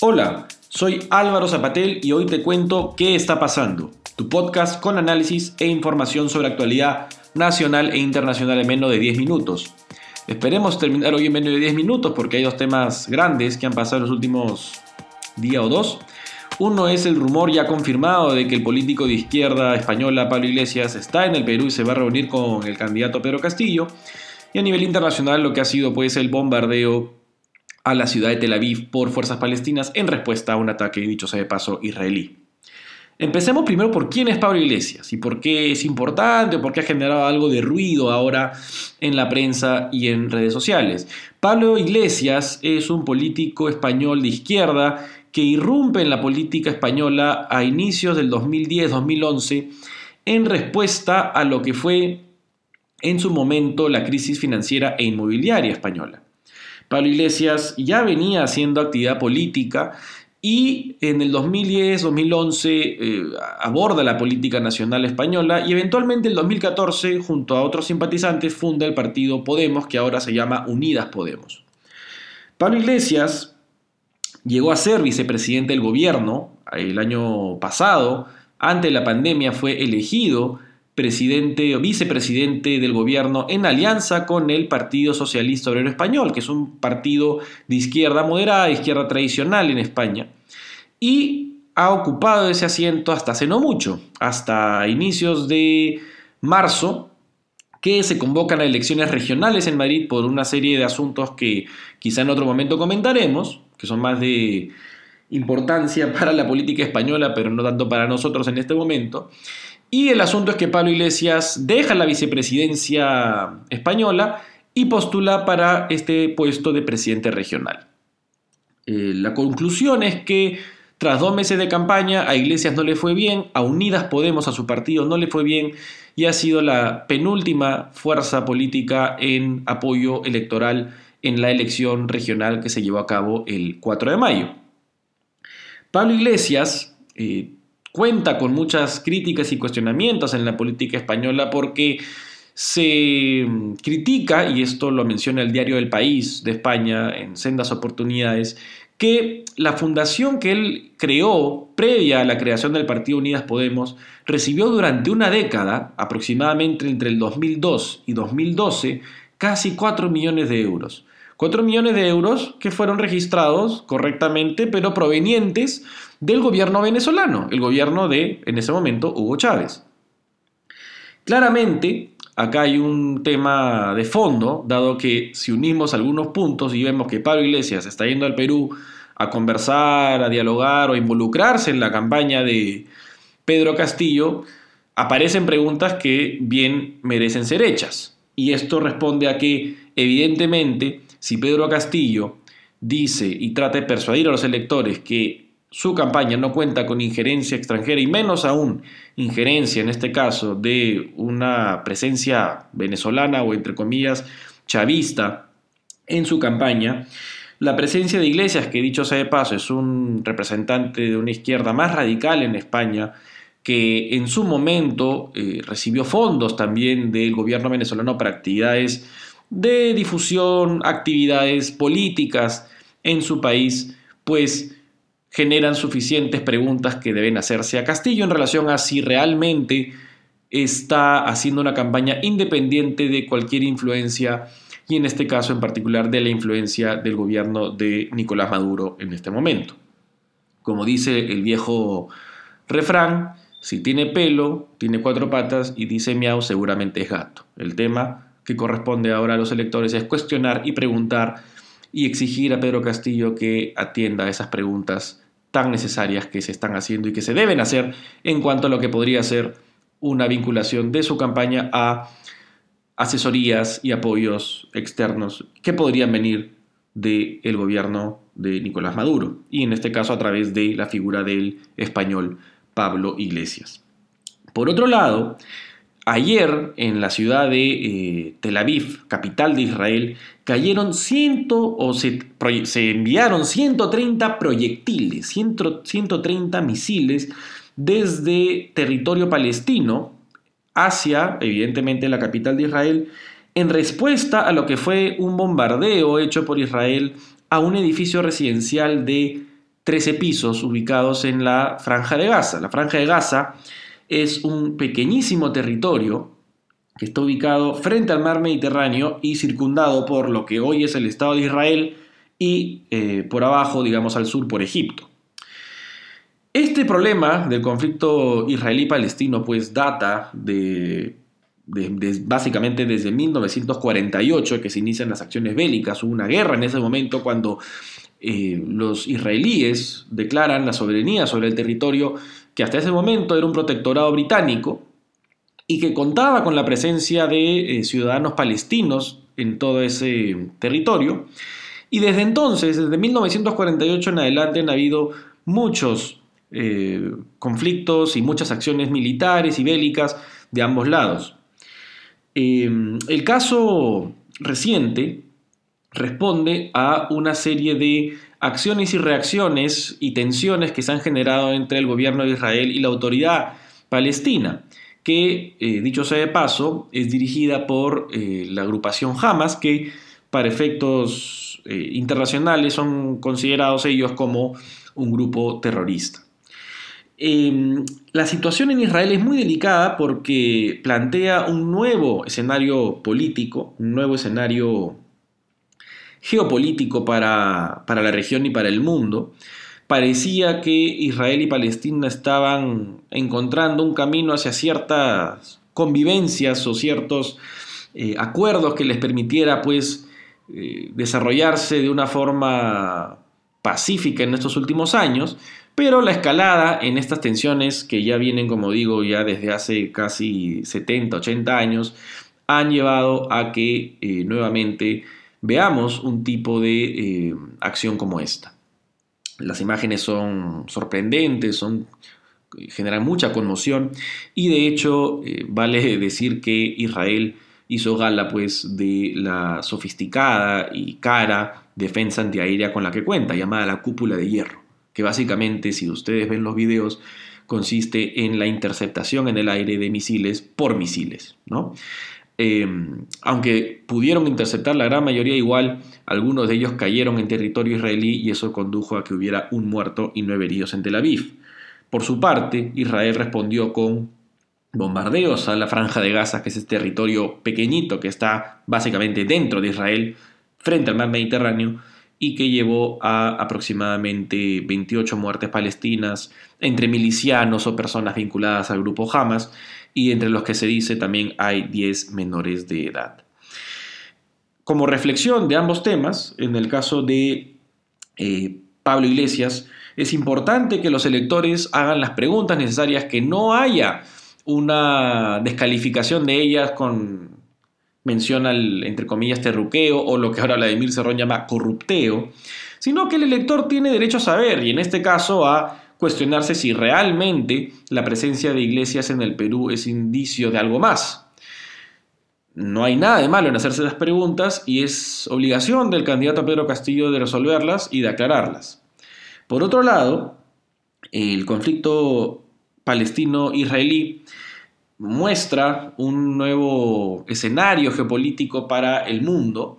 Hola, soy Álvaro Zapatel y hoy te cuento qué está pasando. Tu podcast con análisis e información sobre actualidad nacional e internacional en menos de 10 minutos. Esperemos terminar hoy en menos de 10 minutos porque hay dos temas grandes que han pasado en los últimos día o dos. Uno es el rumor ya confirmado de que el político de izquierda española Pablo Iglesias está en el Perú y se va a reunir con el candidato Pedro Castillo. Y a nivel internacional lo que ha sido pues el bombardeo a la ciudad de Tel Aviv por fuerzas palestinas en respuesta a un ataque, dicho sea de paso, israelí. Empecemos primero por quién es Pablo Iglesias y por qué es importante o por qué ha generado algo de ruido ahora en la prensa y en redes sociales. Pablo Iglesias es un político español de izquierda que irrumpe en la política española a inicios del 2010-2011 en respuesta a lo que fue en su momento la crisis financiera e inmobiliaria española. Pablo Iglesias ya venía haciendo actividad política y en el 2010-2011 eh, aborda la política nacional española y eventualmente en el 2014 junto a otros simpatizantes funda el partido Podemos que ahora se llama Unidas Podemos. Pablo Iglesias llegó a ser vicepresidente del gobierno el año pasado, ante la pandemia fue elegido presidente o vicepresidente del gobierno en alianza con el Partido Socialista Obrero Español, que es un partido de izquierda moderada, izquierda tradicional en España, y ha ocupado ese asiento hasta hace no mucho, hasta inicios de marzo, que se convocan a elecciones regionales en Madrid por una serie de asuntos que quizá en otro momento comentaremos, que son más de importancia para la política española, pero no tanto para nosotros en este momento. Y el asunto es que Pablo Iglesias deja la vicepresidencia española y postula para este puesto de presidente regional. Eh, la conclusión es que tras dos meses de campaña a Iglesias no le fue bien, a Unidas Podemos, a su partido no le fue bien y ha sido la penúltima fuerza política en apoyo electoral en la elección regional que se llevó a cabo el 4 de mayo. Pablo Iglesias eh, cuenta con muchas críticas y cuestionamientos en la política española porque se critica, y esto lo menciona el diario del País de España en sendas oportunidades, que la fundación que él creó previa a la creación del Partido Unidas Podemos recibió durante una década, aproximadamente entre el 2002 y 2012, casi 4 millones de euros. 4 millones de euros que fueron registrados correctamente, pero provenientes del gobierno venezolano, el gobierno de, en ese momento, Hugo Chávez. Claramente, acá hay un tema de fondo, dado que si unimos algunos puntos y vemos que Pablo Iglesias está yendo al Perú a conversar, a dialogar o a involucrarse en la campaña de Pedro Castillo, aparecen preguntas que bien merecen ser hechas. Y esto responde a que, evidentemente, si Pedro Castillo dice y trata de persuadir a los electores que su campaña no cuenta con injerencia extranjera y menos aún injerencia, en este caso, de una presencia venezolana o entre comillas chavista en su campaña, la presencia de Iglesias, que dicho sea de paso es un representante de una izquierda más radical en España, que en su momento eh, recibió fondos también del gobierno venezolano para actividades de difusión, actividades políticas en su país, pues generan suficientes preguntas que deben hacerse a Castillo en relación a si realmente está haciendo una campaña independiente de cualquier influencia y en este caso en particular de la influencia del gobierno de Nicolás Maduro en este momento. Como dice el viejo refrán, si tiene pelo, tiene cuatro patas y dice miau, seguramente es gato. El tema que corresponde ahora a los electores es cuestionar y preguntar y exigir a Pedro Castillo que atienda a esas preguntas tan necesarias que se están haciendo y que se deben hacer en cuanto a lo que podría ser una vinculación de su campaña a asesorías y apoyos externos que podrían venir del gobierno de Nicolás Maduro y en este caso a través de la figura del español Pablo Iglesias. Por otro lado, Ayer en la ciudad de eh, Tel Aviv, capital de Israel, cayeron ciento o se, enviaron 130 proyectiles, 130 misiles desde territorio palestino hacia, evidentemente, la capital de Israel, en respuesta a lo que fue un bombardeo hecho por Israel a un edificio residencial de 13 pisos ubicados en la Franja de Gaza. La Franja de Gaza es un pequeñísimo territorio que está ubicado frente al mar Mediterráneo y circundado por lo que hoy es el Estado de Israel y eh, por abajo, digamos al sur, por Egipto. Este problema del conflicto israelí-palestino pues data de, básicamente desde 1948 que se inician las acciones bélicas. Hubo una guerra en ese momento cuando eh, los israelíes declaran la soberanía sobre el territorio que hasta ese momento era un protectorado británico y que contaba con la presencia de eh, ciudadanos palestinos en todo ese territorio. Y desde entonces, desde 1948 en adelante, han habido muchos eh, conflictos y muchas acciones militares y bélicas de ambos lados. el caso reciente responde a una serie de acciones y reacciones y tensiones que se han generado entre el gobierno de Israel y la autoridad palestina, que, eh, dicho sea de paso, es dirigida por eh, la agrupación Hamas, que para efectos eh, internacionales son considerados ellos como un grupo terrorista. Em, la situación en Israel es muy delicada porque plantea un nuevo escenario político, un nuevo escenario geopolítico para, la región y para el mundo, parecía que Israel y Palestina estaban encontrando un camino hacia ciertas convivencias o ciertos eh, acuerdos que les permitiera pues eh, desarrollarse de una forma pacífica en estos últimos años, pero la escalada en estas tensiones que ya vienen, como digo, ya desde hace casi 70, 80 años, han llevado a que eh, nuevamente veamos un tipo de eh, acción como esta. Las imágenes son sorprendentes, son, generan mucha conmoción y de hecho eh, vale decir que Israel hizo gala pues de la sofisticada y cara defensa antiaérea con la que cuenta, llamada la cúpula de hierro, que básicamente si ustedes ven los videos consiste en la interceptación en el aire de misiles por misiles, ¿no? Em, aunque pudieron interceptar la gran mayoría igual, algunos de ellos cayeron en territorio israelí y eso condujo a que hubiera un muerto y nueve heridos en Tel Aviv. Por su parte, Israel respondió con bombardeos a la franja de Gaza, que es este territorio pequeñito que está básicamente dentro de Israel, frente al mar Mediterráneo, y que llevó a aproximadamente 28 muertes palestinas entre milicianos o personas vinculadas al grupo Hamas, y entre los que se dice también hay 10 menores de edad. Como reflexión de ambos temas, en el caso de eh, Pablo Iglesias, es importante que los electores hagan las preguntas necesarias, que no haya una descalificación de ellas con mención al, entre comillas, terruqueo o lo que ahora Vladimir Cerrón llama corrupteo, sino que el elector tiene derecho a saber, y en este caso a cuestionarse si realmente la presencia de iglesias en el Perú es indicio de algo más. No hay nada de malo en hacerse las preguntas y es obligación del candidato Pedro Castillo de resolverlas y de aclararlas. Por otro lado, el conflicto palestino-israelí muestra un nuevo escenario geopolítico para el mundo.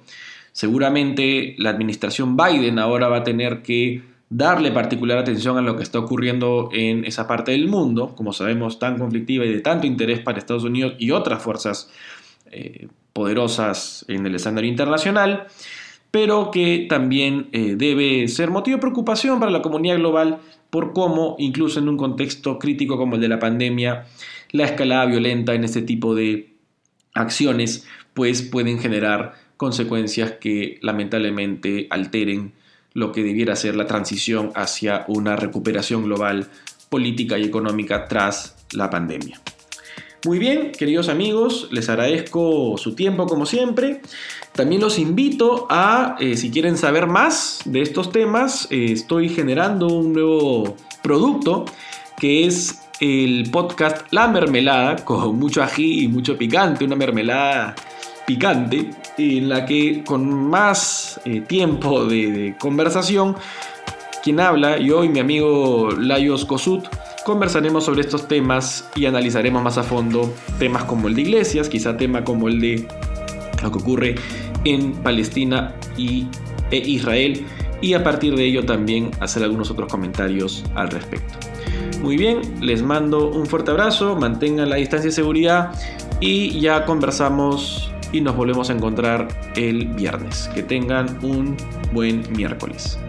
Seguramente la administración Biden ahora va a tener que darle particular atención a lo que está ocurriendo en esa parte del mundo, como sabemos, tan conflictiva y de tanto interés para Estados Unidos y otras fuerzas eh, poderosas en el escenario internacional, pero que también eh, debe ser motivo de preocupación para la comunidad global por cómo, incluso en un contexto crítico como el de la pandemia, la escalada violenta en este tipo de acciones pues pueden generar consecuencias que lamentablemente alteren lo que debiera ser la transición hacia una recuperación global política y económica tras la pandemia. Muy bien, queridos amigos, les agradezco su tiempo como siempre. También los invito a, eh, si quieren saber más de estos temas, eh, estoy generando un nuevo producto que es el podcast La Mermelada, con mucho ají y mucho picante, una mermelada picante, en la que con más eh, tiempo de, conversación, quien habla, yo y mi amigo Laios Kosut, conversaremos sobre estos temas y analizaremos más a fondo temas como el de Iglesias, quizá tema como el de lo que ocurre en Palestina y, e Israel y a partir de ello también hacer algunos otros comentarios al respecto. Muy bien, les mando un fuerte abrazo, mantengan la distancia de seguridad y ya conversamos y nos volvemos a encontrar el viernes. Que tengan un buen miércoles.